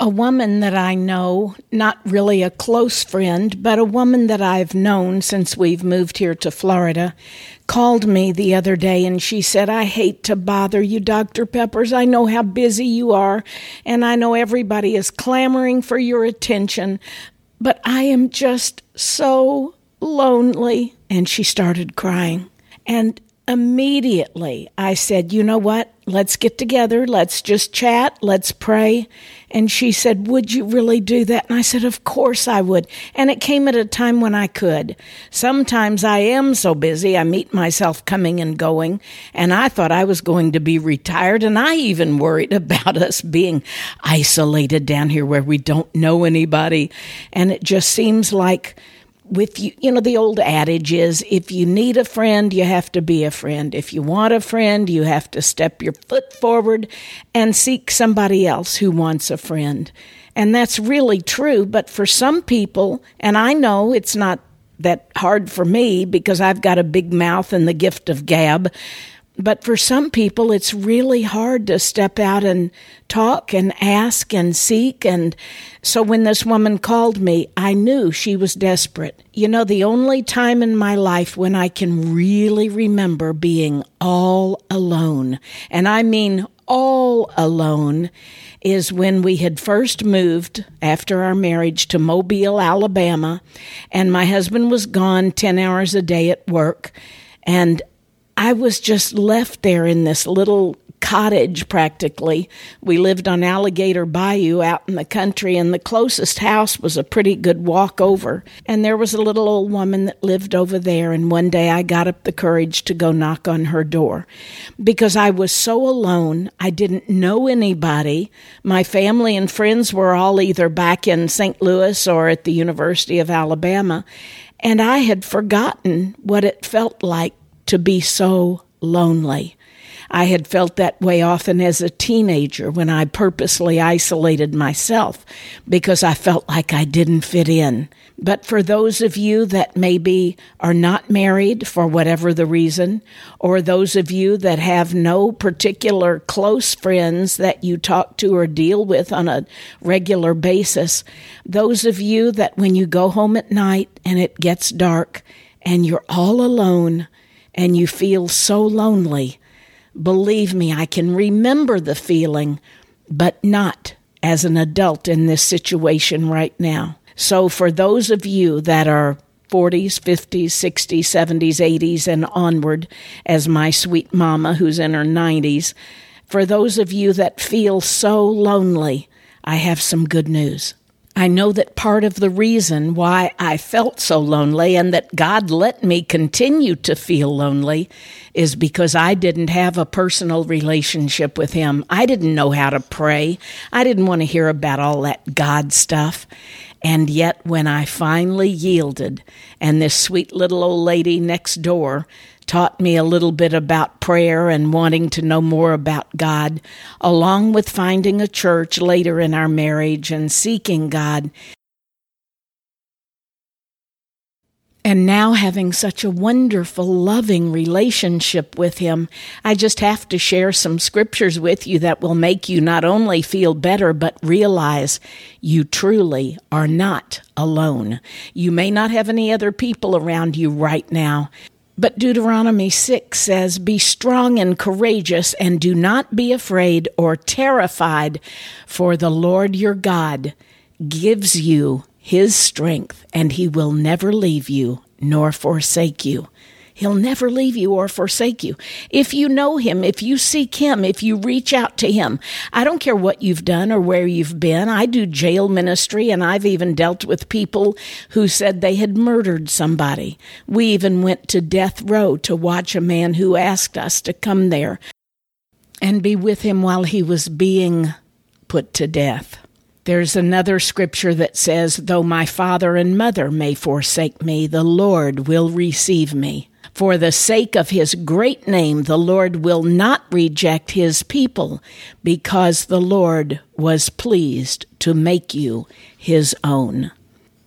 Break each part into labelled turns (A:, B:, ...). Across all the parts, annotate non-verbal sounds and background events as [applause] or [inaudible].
A: A woman that I know, not really a close friend, but a woman that I've known since we've moved here to Florida, called me the other day and she said, I hate to bother you, Dr. Peppers. I know how busy you are, and I know everybody is clamoring for your attention, but I am just so lonely. And she started crying. And immediately I said, You know what? Let's get together. Let's just chat. Let's pray. And she said, Would you really do that? And I said, Of course I would. And it came at a time when I could. Sometimes I am so busy, I meet myself coming and going. And I thought I was going to be retired. And I even worried [laughs] about us being isolated down here where we don't know anybody. And it just seems like with you, you know, the old adage is if you need a friend, you have to be a friend. If you want a friend, you have to step your foot forward and seek somebody else who wants a friend. And that's really true. But for some people, and I know it's not that hard for me because I've got a big mouth and the gift of gab. But for some people, it's really hard to step out and talk and ask and seek. And so when this woman called me, I knew she was desperate. You know, the only time in my life when I can really remember being all alone, and I mean all alone, is when we had first moved after our marriage to Mobile, Alabama, and my husband was gone 10 hours a day at work. And I was just left there in this little cottage practically. We lived on Alligator Bayou out in the country, and the closest house was a pretty good walk over. And there was a little old woman that lived over there. And one day I got up the courage to go knock on her door because I was so alone. I didn't know anybody. My family and friends were all either back in St. Louis or at the University of Alabama. And I had forgotten what it felt like to be so lonely. I had felt that way often as a teenager when I purposely isolated myself because I felt like I didn't fit in. But for those of you that maybe are not married for whatever the reason, or those of you that have no particular close friends that you talk to or deal with on a regular basis, those of you that when you go home at night and it gets dark and you're all alone, and you feel so lonely, believe me, I can remember the feeling, but not as an adult in this situation right now. So, for those of you that are 40s, 50s, 60s, 70s, 80s, and onward, as my sweet mama who's in her 90s, for those of you that feel so lonely, I have some good news. I know that part of the reason why I felt so lonely and that God let me continue to feel lonely is because I didn't have a personal relationship with Him. I didn't know how to pray. I didn't want to hear about all that God stuff. And yet, when I finally yielded, and this sweet little old lady next door taught me a little bit about prayer and wanting to know more about God, along with finding a church later in our marriage and seeking God. And now having such a wonderful, loving relationship with Him, I just have to share some scriptures with you that will make you not only feel better, but realize you truly are not alone. You may not have any other people around you right now, but Deuteronomy 6 says, Be strong and courageous, and do not be afraid or terrified, for the Lord your God gives you his strength, and he will never leave you nor forsake you. He'll never leave you or forsake you. If you know Him, if you seek Him, if you reach out to Him, I don't care what you've done or where you've been. I do jail ministry and I've even dealt with people who said they had murdered somebody. We even went to death row to watch a man who asked us to come there and be with him while he was being put to death. There's another scripture that says, Though my father and mother may forsake me, the Lord will receive me. For the sake of his great name, the Lord will not reject his people, because the Lord was pleased to make you his own.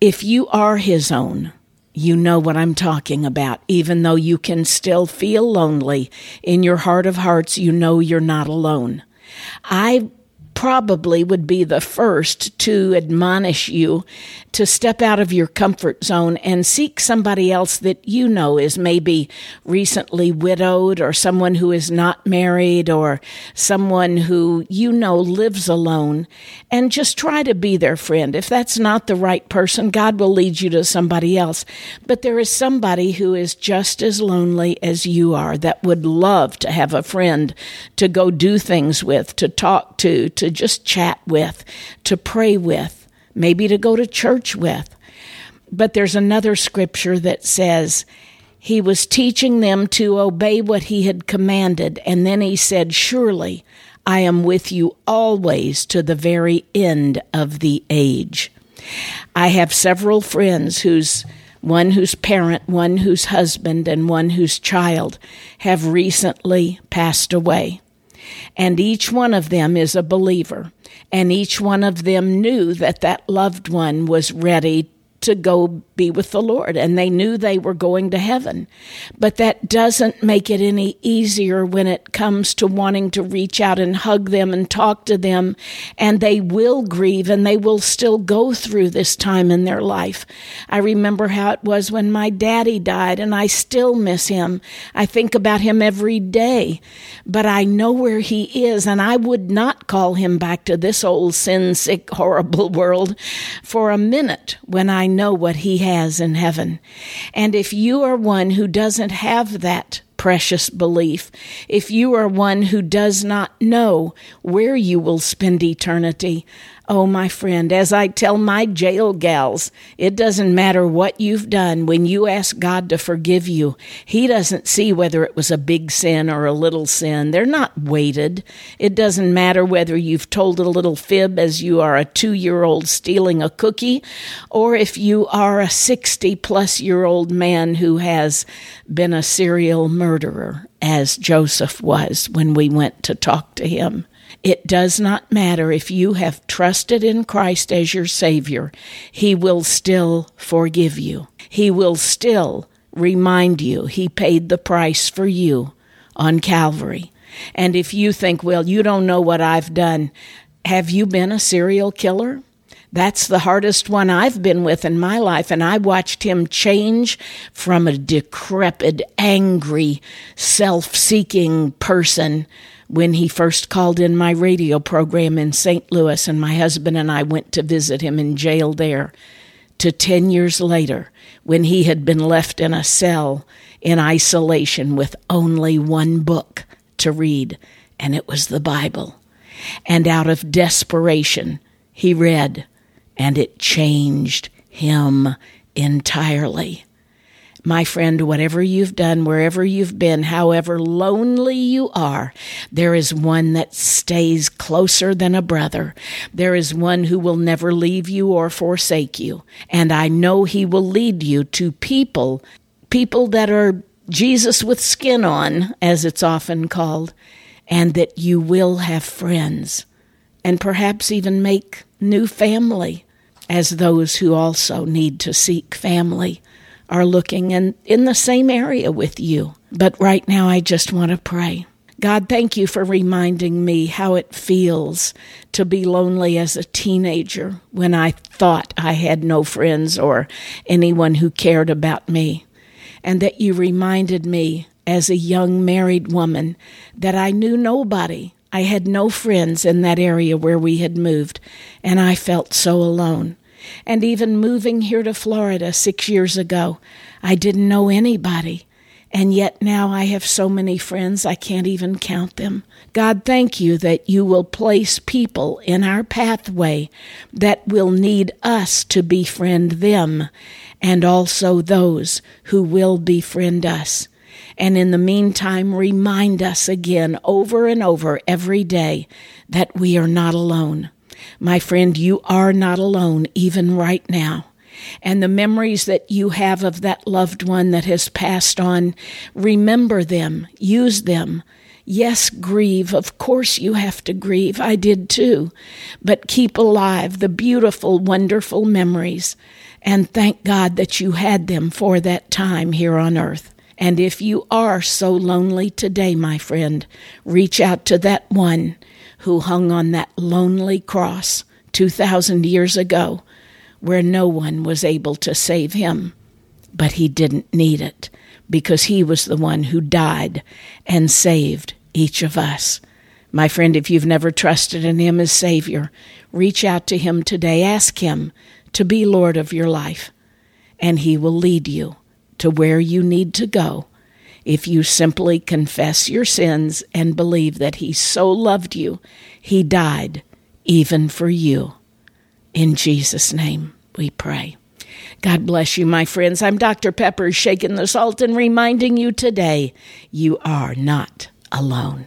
A: If you are his own, you know what I'm talking about. Even though you can still feel lonely, in your heart of hearts, you know you're not alone. I probably would be the first to admonish you to step out of your comfort zone and seek somebody else that you know is maybe recently widowed or someone who is not married or someone who you know lives alone and just try to be their friend. If that's not the right person, God will lead you to somebody else. But there is somebody who is just as lonely as you are that would love to have a friend to go do things with, to talk to, to just chat with, to pray with maybe to go to church with. But there's another scripture that says, he was teaching them to obey what he had commanded, and then he said, Surely I am with you always to the very end of the age. I have several friends whose one whose parent, one whose husband, and one whose child have recently passed away. And each one of them is a believer. And each one of them knew that that loved one was ready to go be with the Lord, and they knew they were going to heaven. But that doesn't make it any easier when it comes to wanting to reach out and hug them and talk to them, and they will grieve and they will still go through this time in their life. I remember how it was when my daddy died, and I still miss him. I think about him every day, but I know where he is, and I would not call him back to this old sin sick, horrible world for a minute when I know what he has in heaven. And if you are one who doesn't have that precious belief, if you are one who does not know where you will spend eternity, Oh, my friend, as I tell my jail gals, it doesn't matter what you've done when you ask God to forgive you. He doesn't see whether it was a big sin or a little sin. They're not weighted. It doesn't matter whether you've told a little fib as you are a two year old stealing a cookie, or if you are a 60 plus year old man who has been a serial murderer, as Joseph was when we went to talk to him. It does not matter if you have trusted in Christ as your Savior, He will still forgive you. He will still remind you He paid the price for you on Calvary. And if you think, well, you don't know what I've done, have you been a serial killer? That's the hardest one I've been with in my life. And I watched him change from a decrepit, angry, self seeking person when he first called in my radio program in St. Louis, and my husband and I went to visit him in jail there, to 10 years later, when he had been left in a cell in isolation with only one book to read, and it was the Bible. And out of desperation, he read, and it changed him entirely. My friend, whatever you've done, wherever you've been, however lonely you are, there is one that stays closer than a brother. There is one who will never leave you or forsake you. And I know he will lead you to people, people that are Jesus with skin on, as it's often called, and that you will have friends and perhaps even make new family as those who also need to seek family are looking in, in the same area with you. But right now, I just want to pray. God, thank you for reminding me how it feels to be lonely as a teenager when I thought I had no friends or anyone who cared about me. And that you reminded me as a young married woman that I knew nobody. I had no friends in that area where we had moved, and I felt so alone. And even moving here to Florida six years ago, I didn't know anybody. And yet now I have so many friends, I can't even count them. God, thank you that you will place people in our pathway that will need us to befriend them, and also those who will befriend us. And in the meantime, remind us again over and over every day that we are not alone My friend, you are not alone, even right now. And the memories that you have of that loved one that has passed on, remember them, use them. Yes, grieve. Of course, you have to grieve. I did too. But keep alive the beautiful, wonderful memories. And thank God that you had them for that time here on earth. And if you are so lonely today, my friend, reach out to that one who hung on that lonely cross 2,000 years ago where no one was able to save him. But he didn't need it because he was the one who died and saved each of us. My friend, if you've never trusted in him as Savior, reach out to him today. Ask him to be Lord of your life, and he will lead you to where you need to go if you simply confess your sins and believe that He so loved you, He died even for you. In Jesus' name we pray. God bless you, my friends. I'm Dr. Pepper, shaking the salt and reminding you today you are not alone.